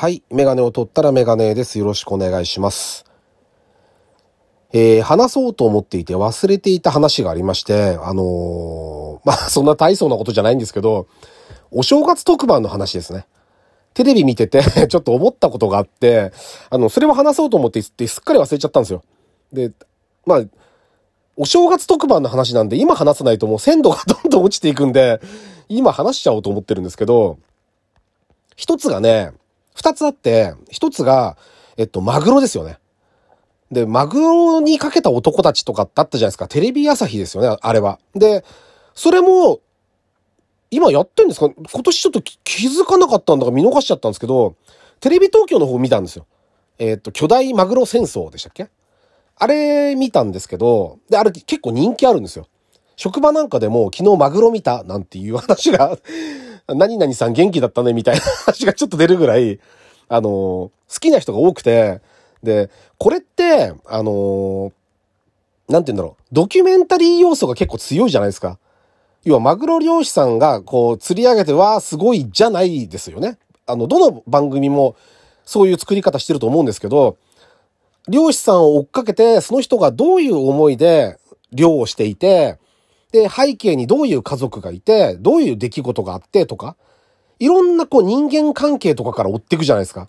はい。メガネを取ったらメガネです。よろしくお願いします。えー、話そうと思っていて忘れていた話がありまして、あのー、まあ、そんな大層なことじゃないんですけど、お正月特番の話ですね。テレビ見てて ちょっと思ったことがあって、あの、それを話そうと思ってすっかり忘れちゃったんですよ。で、まあ、お正月特番の話なんで、今話さないともう鮮度がどんどん落ちていくんで、今話しちゃおうと思ってるんですけど、一つがね、二つあって、一つが、えっと、マグロですよね。で、マグロにかけた男たちとかってあったじゃないですか。テレビ朝日ですよね、あれは。で、それも、今やってんですか？今年ちょっと気づかなかったんだから見逃しちゃったんですけど、テレビ東京の方見たんですよ。えっと、巨大マグロ戦争でしたっけ？あれ見たんですけど、で、あれ結構人気あるんですよ。職場なんかでも昨日マグロ見たなんていう話が何々さん元気だったねみたいな話がちょっと出るぐらい、あのー、好きな人が多くて、で、これって、あのー、なんて言うんだろう、ドキュメンタリー要素が結構強いじゃないですか。要は、マグロ漁師さんが、こう、釣り上げて、わー、すごいじゃないですよね。あの、どの番組も、そういう作り方してると思うんですけど、漁師さんを追っかけて、その人がどういう思いで漁をしていて、で、背景にどういう家族がいて、どういう出来事があってとか、いろんなこう人間関係とかから追っていくじゃないですか。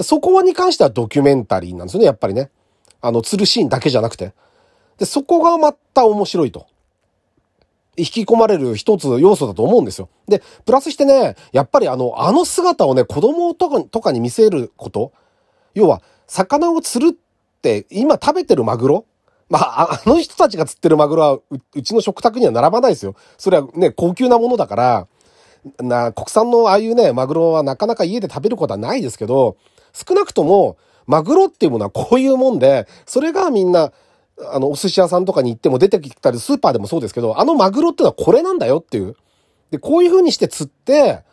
そこに関してはドキュメンタリーなんですよね、やっぱりね。あの、釣るシーンだけじゃなくて。で、そこがまた面白いと。引き込まれる一つ要素だと思うんですよ。で、プラスしてね、やっぱりあの、あの姿をね、子供とかとかに見せること。要は、魚を釣るって、今食べてるマグロまあ、あの人たちが釣ってるマグロはう、うちの食卓には並ばないですよ。それはね、高級なものだから、な、国産のああいうね、マグロはなかなか家で食べることはないですけど、少なくとも、マグロっていうものはこういうもんで、それがみんな、あの、お寿司屋さんとかに行っても出てきたり、スーパーでもそうですけど、あのマグロってのはこれなんだよっていう。で、こういう風にして釣って、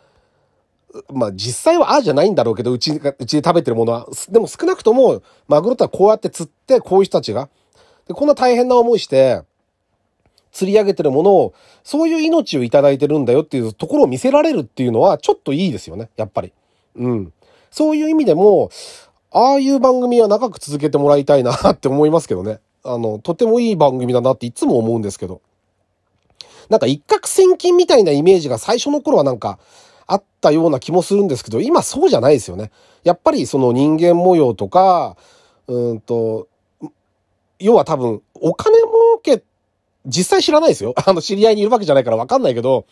まあ実際はああじゃないんだろうけど、うち、うちで食べてるものは。でも少なくとも、マグロってはこうやって釣って、こういう人たちが、で、こんな大変な思いして、釣り上げてるものを、そういう命をいただいてるんだよっていうところを見せられるっていうのは、ちょっといいですよね、やっぱり。うん。そういう意味でも、ああいう番組は長く続けてもらいたいなって思いますけどね。あの、とてもいい番組だなっていつも思うんですけど。なんか一攫千金みたいなイメージが最初の頃はなんかあったような気もするんですけど、今そうじゃないですよね。やっぱりその人間模様とか、うんと、要は多分、お金儲け、実際知らないですよ。あの、知り合いにいるわけじゃないからわかんないけど、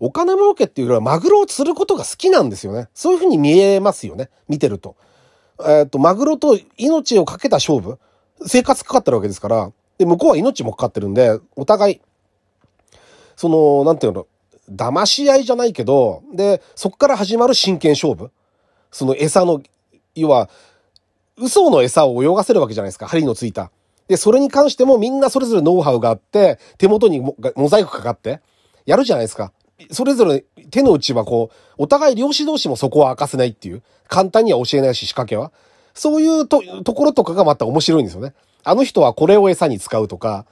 お金儲けっていうよりはマグロを釣ることが好きなんですよね。そういうふうに見えますよね。見てると。えっ、ー、と、マグロと命をかけた勝負。生活かかってるわけですから。で、向こうは命もかかってるんで、お互い、その、なんていうの、騙し合いじゃないけど、で、そこから始まる真剣勝負。その餌の、要は、嘘の餌を泳がせるわけじゃないですか。針のついた。で、それに関してもみんなそれぞれノウハウがあって、手元にモザイクかかって、やるじゃないですか。それぞれ手の内はこう、お互い漁師同士もそこは明かせないっていう。簡単には教えないし、仕掛けは。そういうと、ところとかがまた面白いんですよね。あの人はこれを餌に使うとか。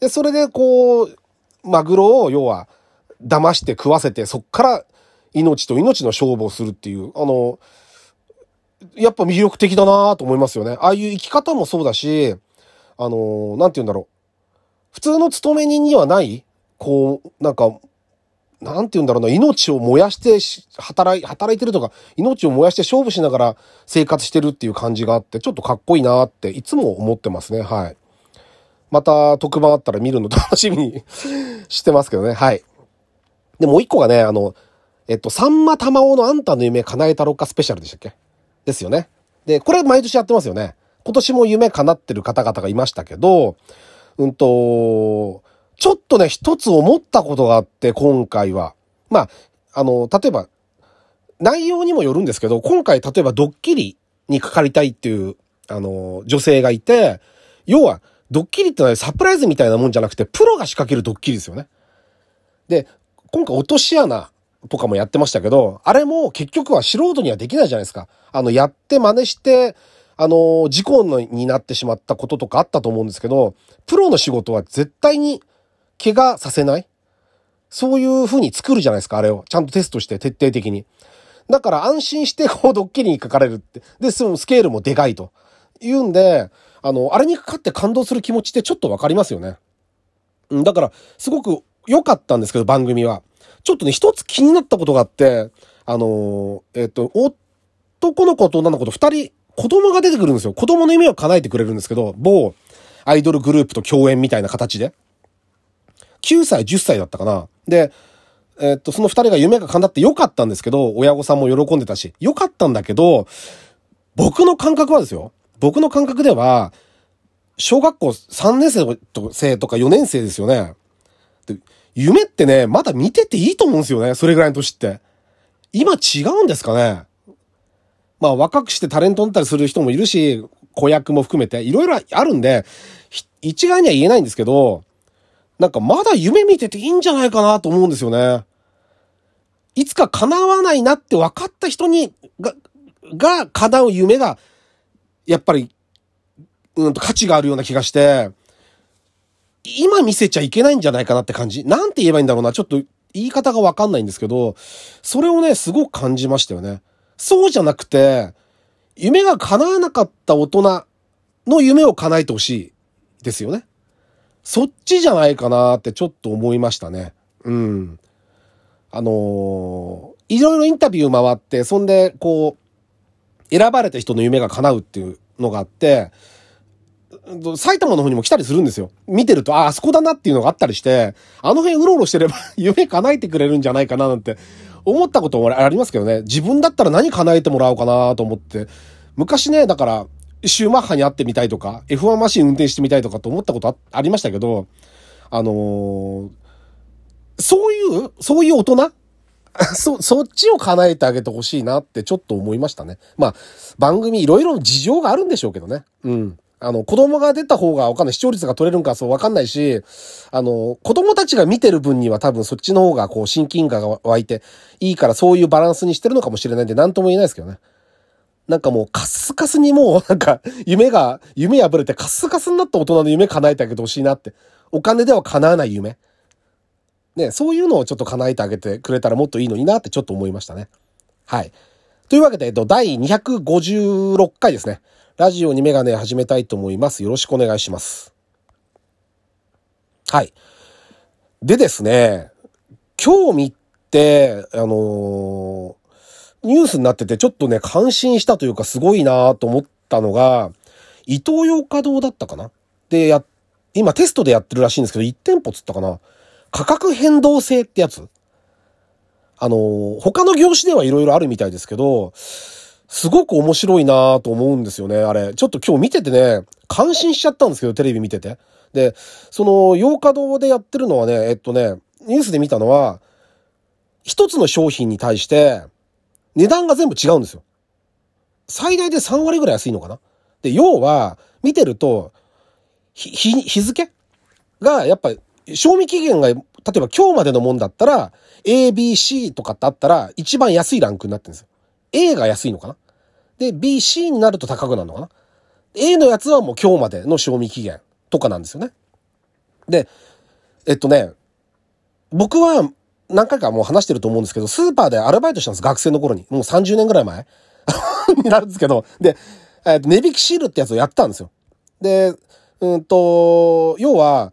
で、それでこう、マグロを要は、騙して食わせて、そっから命と命の勝負をするっていう、あの、やっぱ魅力的だなと思いますよね。ああいう生き方もそうだし、あのー、なんて言うんだろう。普通の勤め人にはない、こう、なんか、なんて言うんだろうな、命を燃やして働い、働いてるとか、命を燃やして勝負しながら生活してるっていう感じがあって、ちょっとかっこいいなっていつも思ってますね。はい。また特番あったら見るの楽しみに してますけどね。はい。で、もう一個がね、あの、えっと、さんま玉緒のあんたの夢叶えたろっかスペシャルでしたっけ？ですよね。で、これ毎年やってますよね。今年も夢叶ってる方々がいましたけど、うんと、ちょっとね、一つ思ったことがあって、今回は。まあ、あの、例えば、内容にもよるんですけど、今回例えばドッキリにかかりたいっていう、あの、女性がいて、要は、ドッキリってのはサプライズみたいなもんじゃなくて、プロが仕掛けるドッキリですよね。で、今回落とし穴とかもやってましたけど、あれも結局は素人にはできないじゃないですか。あの、やって真似して、あの、事故になってしまったこととかあったと思うんですけど、プロの仕事は絶対に怪我させないそういう風に作るじゃないですか、あれを。ちゃんとテストして徹底的に。だから安心してこうドッキリにかかれるって。で、そのスケールもでかいと。いうんで、あの、あれにかかって感動する気持ちってちょっとわかりますよね。うん、だから、すごく良かったんですけど、番組は。ちょっとね、一つ気になったことがあって、あのえっ、と、男の子と女の子と二人、子供が出てくるんですよ。子供の夢を叶えてくれるんですけど、某アイドルグループと共演みたいな形で。9歳、10歳だったかな。で、えっと、その二人が夢が叶って良かったんですけど、親御さんも喜んでたし、良かったんだけど、僕の感覚はですよ。僕の感覚では、小学校3年生とか4年生ですよね。で夢ってね、まだ見てていいと思うんですよね。それぐらいの年って。今違うんですかね。まあ若くしてタレントになったりする人もいるし、子役も含めて、いろいろあるんで、一概には言えないんですけど、なんかまだ夢見てていいんじゃないかなと思うんですよね。いつか叶わないなって分かった人に、が、が叶う夢が、やっぱり、うんと価値があるような気がして、今見せちゃいけないんじゃないかなって感じ。なんて言えばいいんだろうな。ちょっと言い方がわかんないんですけど、それをね、すごく感じましたよね。そうじゃなくて、夢が叶わなかった大人の夢を叶えてほしいですよね。そっちじゃないかなってちょっと思いましたね。うん。あのー、いろいろインタビュー回って、そんで、こう、選ばれた人の夢が叶うっていうのがあって、埼玉の方にも来たりするんですよ。見てると、あ、あそこだなっていうのがあったりして、あの辺うろうろしてれば 夢叶えてくれるんじゃないかななんて思ったこともありますけどね。自分だったら何叶えてもらおうかなと思って。昔ね、だから、シューマッハに会ってみたいとか、F1 マシン運転してみたいとかと思ったことありましたけど、あのー、そういう、そういう大人？そ、そっちを叶えてあげてほしいなってちょっと思いましたね。まあ、番組いろいろ事情があるんでしょうけどね。うん。あの、子供が出た方がわかんない。視聴率が取れるんかそうわかんないし、あの、子供たちが見てる分には多分そっちの方がこう親近感が湧いていいからそういうバランスにしてるのかもしれないんで何とも言えないですけどね。なんかもうカスカスにもうなんか夢が、夢破れてカスカスになった大人の夢叶えてあげてほしいなって。お金では叶わない夢。ね、そういうのをちょっと叶えてあげてくれたらもっといいのになってちょっと思いましたね。はい。というわけで、えっと、第256回ですね。ラジオにメガネ始めたいと思います。よろしくお願いします。はい。でですね、今日見て、あの、ニュースになっててちょっとね、感心したというかすごいなと思ったのが、伊東洋華堂だったかな？で、や、今テストでやってるらしいんですけど、1店舗つったかな？価格変動制ってやつあの、他の業種ではいろいろあるみたいですけど、すごく面白いなと思うんですよね、あれ。ちょっと今日見ててね、感心しちゃったんですけど、テレビ見てて。で、その、洋華堂でやってるのはね、えっとね、ニュースで見たのは、一つの商品に対して、値段が全部違うんですよ。最大で3割ぐらい安いのかなで、要は、見てると、日、日付？が、やっぱ、賞味期限が、例えば今日までのもんだったら、A, B, C とかってあったら、一番安いランクになってるんですよ。A が安いのかな？で、B、C になると高くなるのかな ?A のやつはもう今日までの賞味期限とかなんですよね。で、えっとね、僕は何回かもう話してると思うんですけど、スーパーでアルバイトしたんです。学生の頃に。もう30年ぐらい前 になるんですけど。で、えっと、値引きシールってやつをやったんですよ。で、うんと、要は、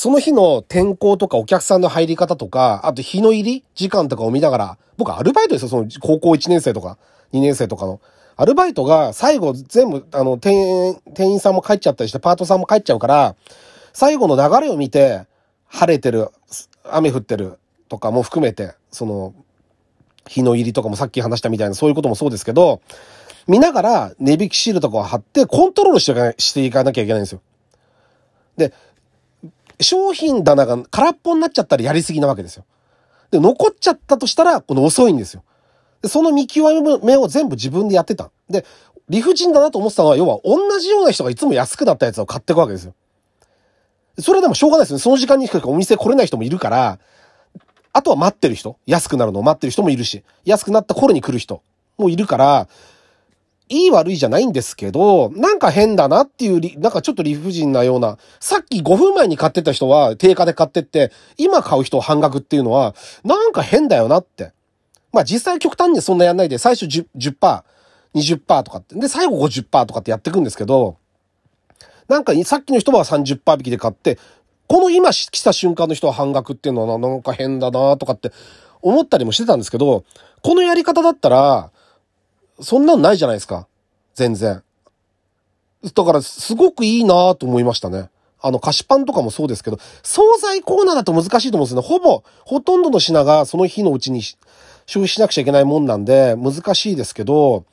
その日の天候とかお客さんの入り方とか、あと日の入り時間とかを見ながら、僕アルバイトですよ、その高校1年生とか2年生とかの。アルバイトが最後全部、あの、店員、店員さんも帰っちゃったりして、パートさんも帰っちゃうから、最後の流れを見て、晴れてる、雨降ってるとかも含めて、その、日の入りとかもさっき話したみたいなそういうこともそうですけど、見ながら値引きシールとかを貼ってコントロールしていかなきゃいけないんですよ。で、商品棚が空っぽになっちゃったらやりすぎなわけですよ。で、残っちゃったとしたら、この遅いんですよ。で、その見極めを全部自分でやってた。で、理不尽だなと思ってたのは、要は同じような人がいつも安くなったやつを買っていくわけですよ。それでもしょうがないですよね。その時間にしかお店来れない人もいるから、あとは待ってる人、安くなるのを待ってる人もいるし、安くなった頃に来る人もいるから、いい悪いじゃないんですけど、なんか変だなっていう、なんかちょっと理不尽なような、さっき5分前に買ってた人は定価で買ってって、今買う人半額っていうのは、なんか変だよなって。まあ実際極端にそんなやんないで、最初10%、10、20%とかって、で、最後50%とかってやっていくんですけど、なんかさっきの人は30%引きで買って、この今来た瞬間の人は半額っていうのはなんか変だなとかって思ったりもしてたんですけど、このやり方だったら、そんなのないじゃないですか。全然。だから、すごくいいなと思いましたね。あの、菓子パンとかもそうですけど、惣菜コーナーだと難しいと思うんですよね。ほぼ、ほとんどの品がその日のうちに消費しなくちゃいけないもんなんで、難しいですけど、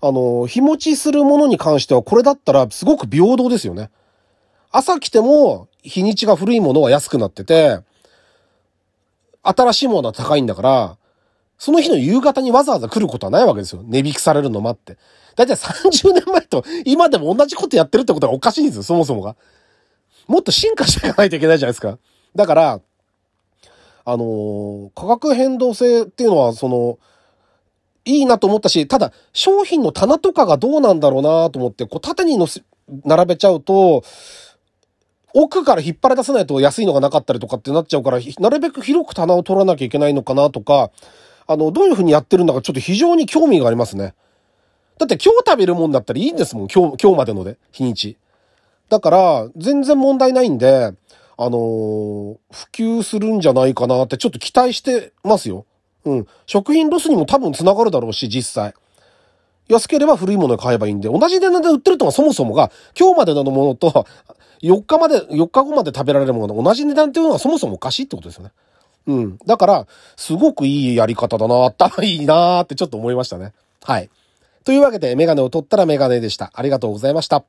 あの、日持ちするものに関しては、これだったらすごく平等ですよね。朝来ても、日にちが古いものは安くなってて、新しいものは高いんだから、その日の夕方にわざわざ来ることはないわけですよ。値引きされるの待って。だいたい30年前と今でも同じことやってるってことがおかしいんですよ、そもそもが。もっと進化していかないといけないじゃないですか。だから、あのー、価格変動性っていうのは、その、いいなと思ったし、ただ、商品の棚とかがどうなんだろうなと思って、こう、縦にのせ、並べちゃうと、奥から引っ張り出さないと安いのがなかったりとかってなっちゃうから、なるべく広く棚を取らなきゃいけないのかなとか、あの、どういう風にやってるんだかちょっと非常に興味がありますね。だって今日食べるもんだったらいいんですもん、今日、今日までので、日にち。だから、全然問題ないんで、あのー、普及するんじゃないかなってちょっと期待してますよ。うん。食品ロスにも多分繋がるだろうし、実際。安ければ古いものを買えばいいんで、同じ値段で売ってるとはそもそもが、今日までのものと、4日まで、4日後まで食べられるものが同じ値段っていうのはそもそもおかしいってことですよね。うん。だから、すごくいいやり方だな、頭いいなってちょっと思いましたね。はい。というわけで、メガネを取ったらメガネでした。ありがとうございました。